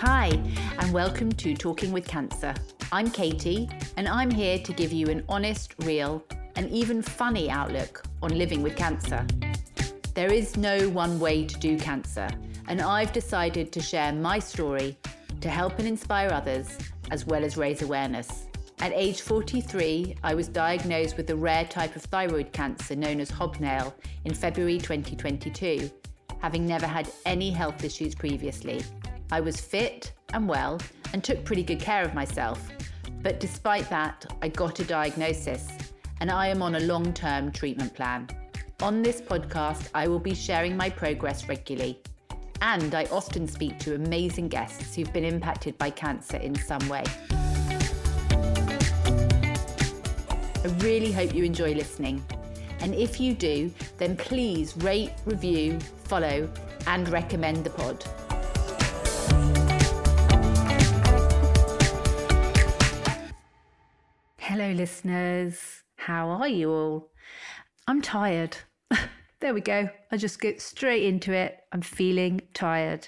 Hi, and welcome to Talking with Cancer. I'm Katie, and I'm here to give you an honest, real, and even funny outlook on living with cancer. There is no one way to do cancer, and I've decided to share my story to help and inspire others, as well as raise awareness. At age 43, I was diagnosed with a rare type of thyroid cancer known as hobnail in February 2022, having never had any health issues previously. I was fit and well and took pretty good care of myself. But despite that, I got a diagnosis and I am on a long term treatment plan. On this podcast, I will be sharing my progress regularly. And I often speak to amazing guests who've been impacted by cancer in some way. I really hope you enjoy listening. And if you do, then please rate, review, follow, and recommend the pod. Hello, listeners. How are you all? I'm tired. there we go. I just get straight into it. I'm feeling tired.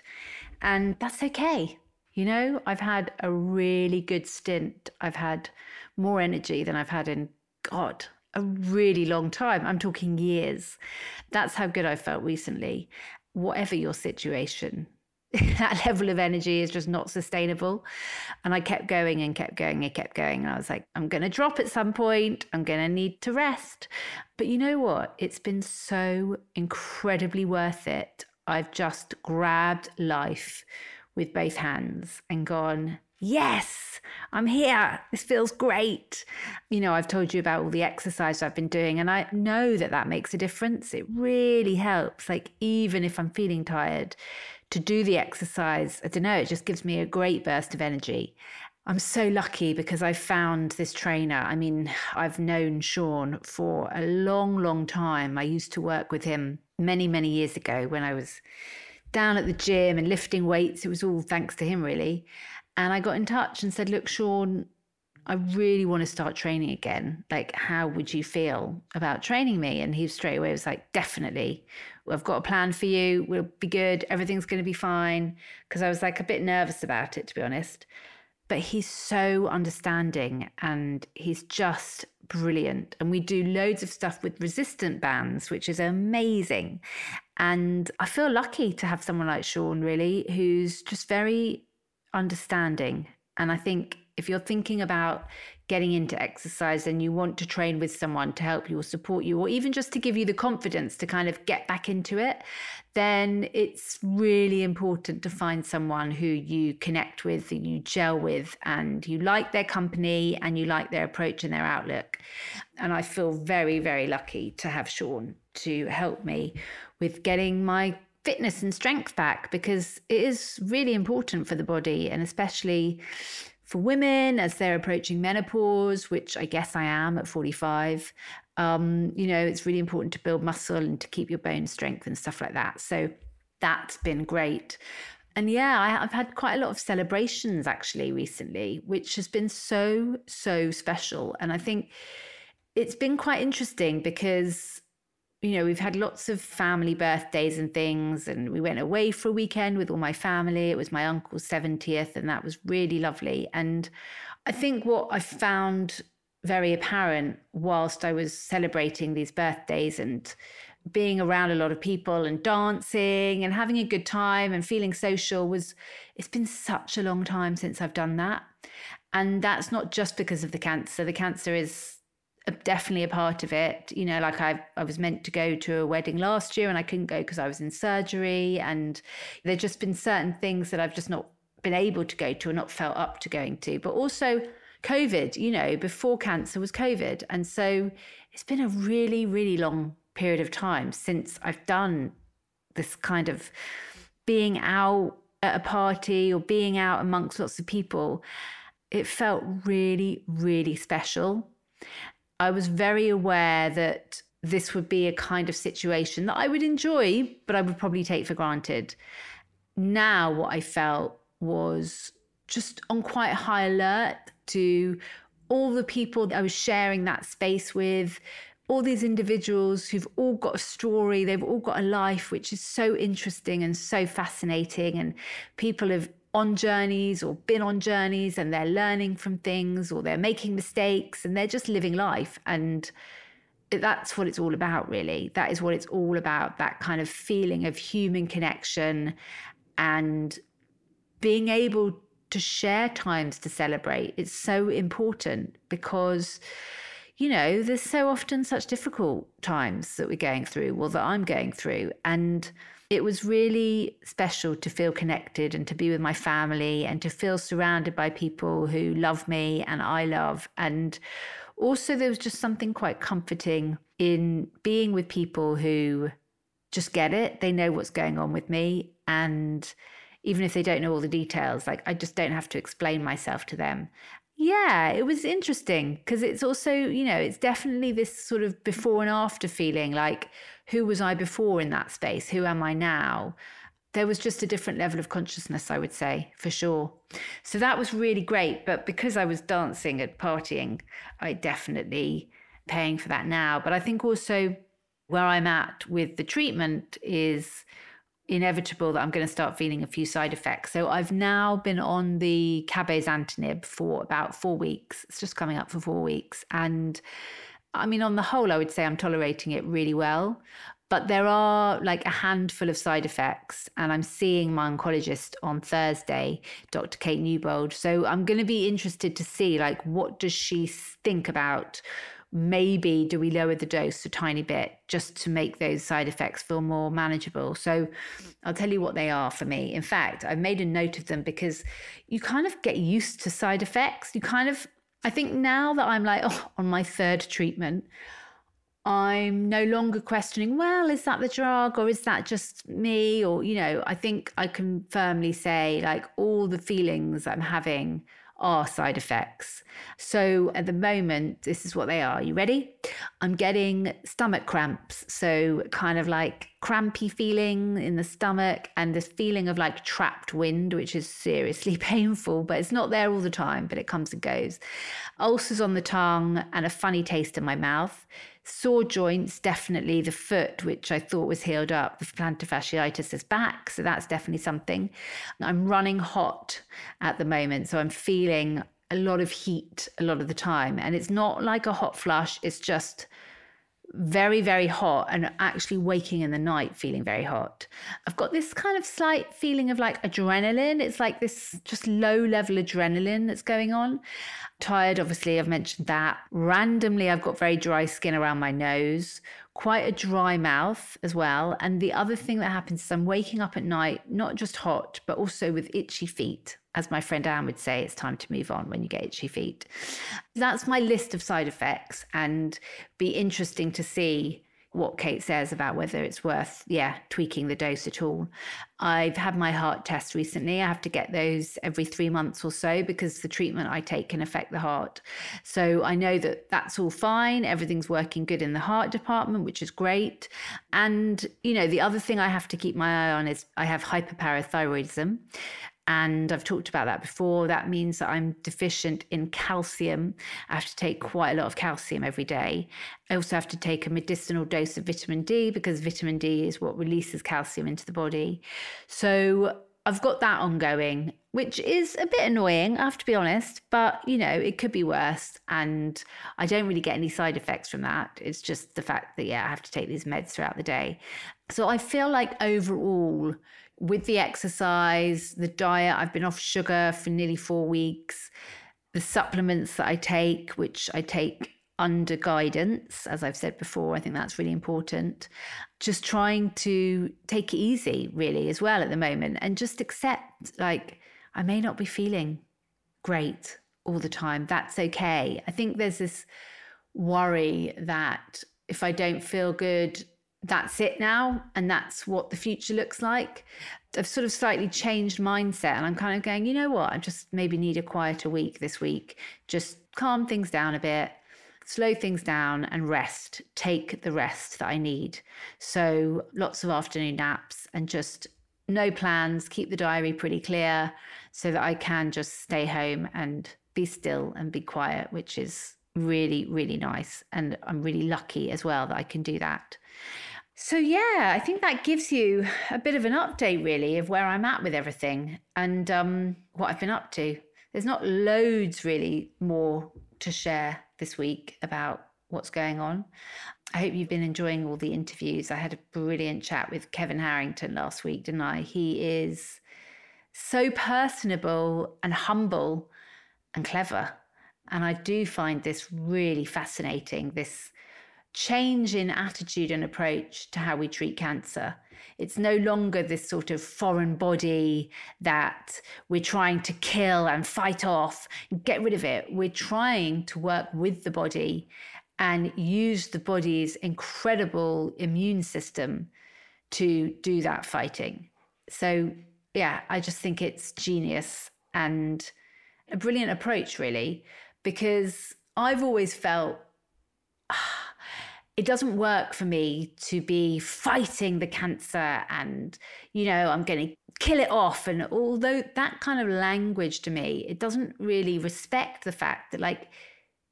And that's okay. You know, I've had a really good stint. I've had more energy than I've had in, God, a really long time. I'm talking years. That's how good I felt recently. Whatever your situation, that level of energy is just not sustainable. And I kept going and kept going and kept going. And I was like, I'm going to drop at some point. I'm going to need to rest. But you know what? It's been so incredibly worth it. I've just grabbed life with both hands and gone, Yes, I'm here. This feels great. You know, I've told you about all the exercise I've been doing, and I know that that makes a difference. It really helps. Like, even if I'm feeling tired, to do the exercise, I don't know, it just gives me a great burst of energy. I'm so lucky because I found this trainer. I mean, I've known Sean for a long, long time. I used to work with him many, many years ago when I was down at the gym and lifting weights. It was all thanks to him, really. And I got in touch and said, Look, Sean, I really want to start training again. Like, how would you feel about training me? And he straight away was like, Definitely. I've got a plan for you. We'll be good. Everything's going to be fine. Because I was like a bit nervous about it, to be honest. But he's so understanding and he's just brilliant. And we do loads of stuff with resistant bands, which is amazing. And I feel lucky to have someone like Sean, really, who's just very understanding. And I think if you're thinking about getting into exercise and you want to train with someone to help you or support you, or even just to give you the confidence to kind of get back into it, then it's really important to find someone who you connect with, and you gel with, and you like their company and you like their approach and their outlook. And I feel very, very lucky to have Sean to help me with getting my fitness and strength back because it is really important for the body and especially for women as they're approaching menopause, which I guess I am at 45. Um, you know, it's really important to build muscle and to keep your bone strength and stuff like that. So that's been great. And yeah, I, I've had quite a lot of celebrations actually recently, which has been so, so special. And I think it's been quite interesting because you know, we've had lots of family birthdays and things, and we went away for a weekend with all my family. It was my uncle's 70th, and that was really lovely. And I think what I found very apparent whilst I was celebrating these birthdays and being around a lot of people and dancing and having a good time and feeling social was it's been such a long time since I've done that. And that's not just because of the cancer. The cancer is definitely a part of it. You know, like I, I was meant to go to a wedding last year and I couldn't go because I was in surgery. And there's just been certain things that I've just not been able to go to or not felt up to going to. But also COVID, you know, before cancer was COVID. And so it's been a really, really long period of time since I've done this kind of being out at a party or being out amongst lots of people. It felt really, really special. I was very aware that this would be a kind of situation that I would enjoy, but I would probably take for granted. Now, what I felt was just on quite high alert to all the people that I was sharing that space with, all these individuals who've all got a story, they've all got a life, which is so interesting and so fascinating. And people have on journeys or been on journeys and they're learning from things or they're making mistakes and they're just living life. And that's what it's all about, really. That is what it's all about that kind of feeling of human connection and being able to share times to celebrate. It's so important because, you know, there's so often such difficult times that we're going through, well, that I'm going through. And it was really special to feel connected and to be with my family and to feel surrounded by people who love me and I love. And also, there was just something quite comforting in being with people who just get it. They know what's going on with me. And even if they don't know all the details, like I just don't have to explain myself to them. Yeah, it was interesting because it's also, you know, it's definitely this sort of before and after feeling like who was I before in that space? Who am I now? There was just a different level of consciousness, I would say, for sure. So that was really great. But because I was dancing and partying, I definitely paying for that now. But I think also where I'm at with the treatment is inevitable that I'm going to start feeling a few side effects. So I've now been on the cabozantinib for about four weeks. It's just coming up for four weeks. And I mean, on the whole, I would say I'm tolerating it really well. But there are like a handful of side effects, and I'm seeing my oncologist on Thursday, Dr. Kate Newbold. So I'm going to be interested to see like what does she think about maybe do we lower the dose a tiny bit just to make those side effects feel more manageable? So i'll tell you what they are for me. In fact i've made a note of them because you kind of get used to side effects. You kind of i think now that i'm like oh, on my third treatment i'm no longer questioning well is that the drug or is that just me? Or you know i think i can firmly say like all the feelings i'm having are side effects. So at the moment, this is what they are. You ready? I'm getting stomach cramps. So kind of like crampy feeling in the stomach and this feeling of like trapped wind, which is seriously painful, but it's not there all the time, but it comes and goes. Ulcers on the tongue and a funny taste in my mouth. Sore joints, definitely the foot, which I thought was healed up. The plantar fasciitis is back. So that's definitely something. I'm running hot at the moment. So I'm feeling a lot of heat a lot of the time. And it's not like a hot flush, it's just very, very hot and actually waking in the night feeling very hot. I've got this kind of slight feeling of like adrenaline. It's like this just low level adrenaline that's going on. Tired, obviously, I've mentioned that. Randomly, I've got very dry skin around my nose, quite a dry mouth as well. And the other thing that happens is I'm waking up at night, not just hot, but also with itchy feet as my friend Anne would say, it's time to move on when you get itchy feet. That's my list of side effects, and be interesting to see what Kate says about whether it's worth, yeah, tweaking the dose at all. I've had my heart test recently. I have to get those every three months or so because the treatment I take can affect the heart. So I know that that's all fine. Everything's working good in the heart department, which is great. And, you know, the other thing I have to keep my eye on is I have hyperparathyroidism. And I've talked about that before. That means that I'm deficient in calcium. I have to take quite a lot of calcium every day. I also have to take a medicinal dose of vitamin D because vitamin D is what releases calcium into the body. So I've got that ongoing, which is a bit annoying, I have to be honest, but you know, it could be worse. And I don't really get any side effects from that. It's just the fact that, yeah, I have to take these meds throughout the day. So I feel like overall, with the exercise, the diet, I've been off sugar for nearly four weeks. The supplements that I take, which I take under guidance, as I've said before, I think that's really important. Just trying to take it easy, really, as well at the moment, and just accept like I may not be feeling great all the time. That's okay. I think there's this worry that if I don't feel good, that's it now and that's what the future looks like i've sort of slightly changed mindset and i'm kind of going you know what i just maybe need a quieter week this week just calm things down a bit slow things down and rest take the rest that i need. So lots of afternoon naps and just no plans keep the diary pretty clear so that i can just stay home and be still and be quiet which is really really nice. And i'm really lucky as well that i can do that. So, yeah, I think that gives you a bit of an update, really, of where I'm at with everything and um, what I've been up to. There's not loads, really, more to share this week about what's going on. I hope you've been enjoying all the interviews. I had a brilliant chat with Kevin Harrington last week, didn't I? He is so personable and humble and clever. And I do find this really fascinating this change in attitude and approach to how we treat cancer. It's no longer this sort of foreign body that we're trying to kill and fight off get rid of it. We're trying to work with the body and use the body's incredible immune system to do that fighting. So, yeah, I just think it's genius and a brilliant approach, really, because I've always felt it doesn't work for me to be fighting the cancer and, you know, I'm going to kill it off. And although that kind of language to me, it doesn't really respect the fact that, like,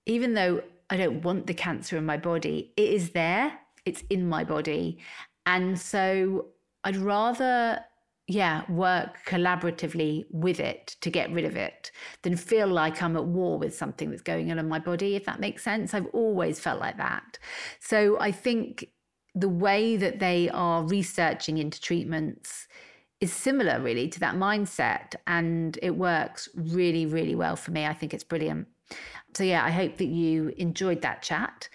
even though I don't want the cancer in my body, it is there, it's in my body. And so I'd rather yeah, work collaboratively with it to get rid of it than feel like I'm at war with something that's going on in my body, if that makes sense. I've always felt like that. So I think the way that they are researching into treatments is similar, really, to that mindset. And it works really, really well for me. I think it's brilliant. So, yeah, I hope that you enjoyed that chat.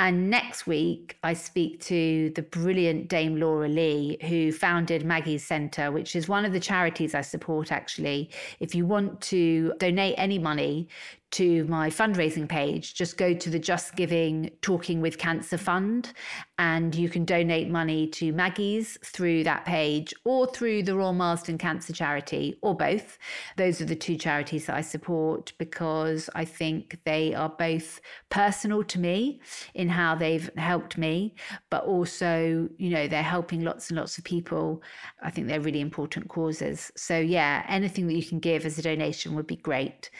And next week, I speak to the brilliant Dame Laura Lee, who founded Maggie's Centre, which is one of the charities I support, actually. If you want to donate any money to my fundraising page, just go to the Just Giving Talking with Cancer Fund and you can donate money to Maggie's through that page or through the Royal Marsden Cancer Charity or both. Those are the two charities that I support because I think they are both personal to me in how they've helped me, but also, you know, they're helping lots and lots of people. I think they're really important causes. So, yeah, anything that you can give as a donation would be great.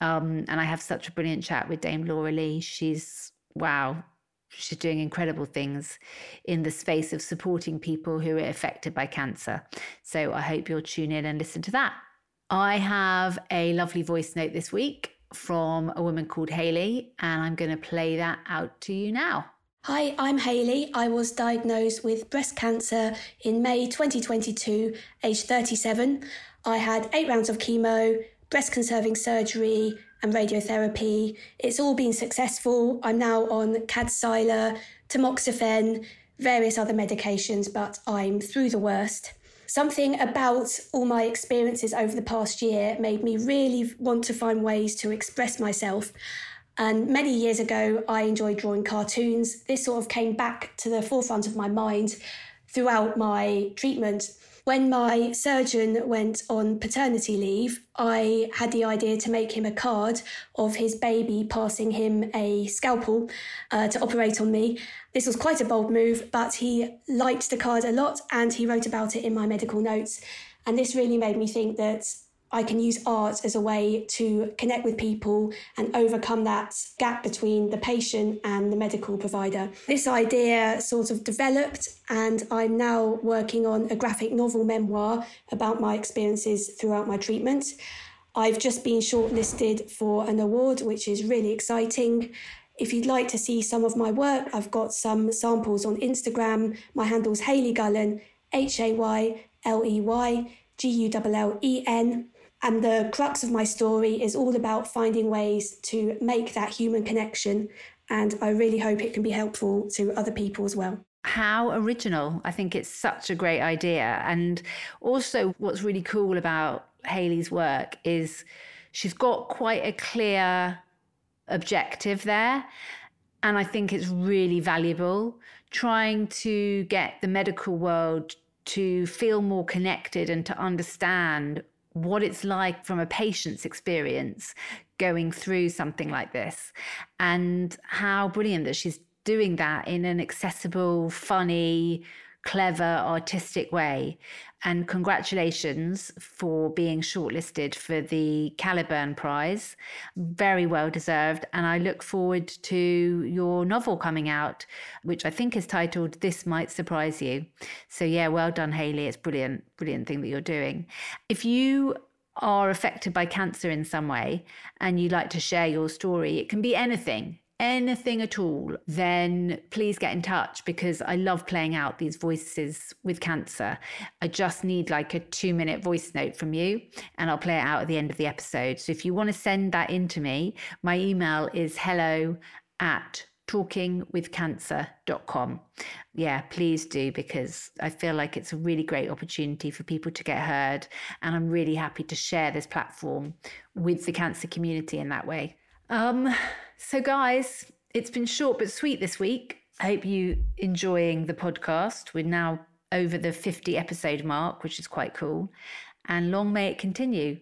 Um, and I have such a brilliant chat with Dame Laura Lee. She's, wow, she's doing incredible things in the space of supporting people who are affected by cancer. So I hope you'll tune in and listen to that. I have a lovely voice note this week from a woman called Hayley, and I'm going to play that out to you now. Hi, I'm Hayley. I was diagnosed with breast cancer in May 2022, age 37. I had eight rounds of chemo, breast conserving surgery, and radiotherapy. It's all been successful. I'm now on Kadcyla, tamoxifen, various other medications, but I'm through the worst. Something about all my experiences over the past year made me really want to find ways to express myself. And many years ago, I enjoyed drawing cartoons. This sort of came back to the forefront of my mind throughout my treatment. When my surgeon went on paternity leave, I had the idea to make him a card of his baby passing him a scalpel uh, to operate on me. This was quite a bold move, but he liked the card a lot and he wrote about it in my medical notes. And this really made me think that I can use art as a way to connect with people and overcome that gap between the patient and the medical provider. This idea sort of developed, and I'm now working on a graphic novel memoir about my experiences throughout my treatment. I've just been shortlisted for an award, which is really exciting. If you'd like to see some of my work, I've got some samples on Instagram. My handle's Hayley Gullen, H A Y L E Y G U L L E N. And the crux of my story is all about finding ways to make that human connection. And I really hope it can be helpful to other people as well. How original. I think it's such a great idea. And also, what's really cool about Hayley's work is she's got quite a clear objective there. And I think it's really valuable trying to get the medical world to feel more connected and to understand what it's like from a patient's experience going through something like this and how brilliant that she's doing that in an accessible, funny, clever, artistic way. And congratulations for being shortlisted for the Caliburn Prize. Very well deserved. And I look forward to your novel coming out, which I think is titled This Might Surprise You. So, yeah, well done, Hayley. It's brilliant, brilliant thing that you're doing. If you are affected by cancer in some way and you'd like to share your story, it can be anything anything at all, then please get in touch because I love playing out these voices with cancer. I just need like a two minute voice note from you and I'll play it out at the end of the episode. So if you want to send that in to me, my email is hello at talkingwithcancer.com. Yeah, please do because I feel like it's a really great opportunity for people to get heard. And I'm really happy to share this platform with the cancer community in that way. Um, so, guys, it's been short but sweet this week. I hope you enjoying the podcast. We're now over the 50 episode mark, which is quite cool. And long may it continue.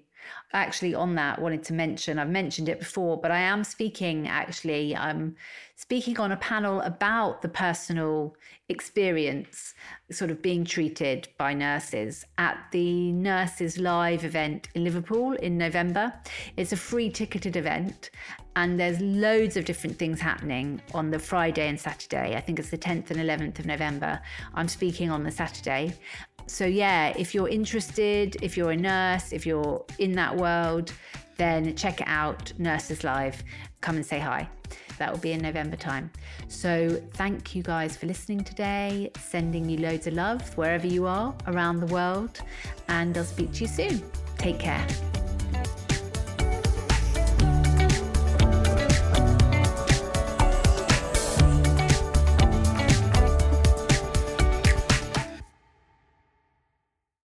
Actually, on that, wanted to mention I've mentioned it before, but I am speaking actually. I'm speaking on a panel about the personal experience, sort of being treated by nurses at the Nurses Live event in Liverpool in November. It's a free ticketed event, and there's loads of different things happening on the Friday and Saturday. I think it's the 10th and 11th of November. I'm speaking on the Saturday. So, yeah, if you're interested, if you're a nurse, if you're in that world, then check it out, Nurses Live. Come and say hi. That will be in November time. So, thank you guys for listening today, sending you loads of love wherever you are around the world, and I'll speak to you soon. Take care.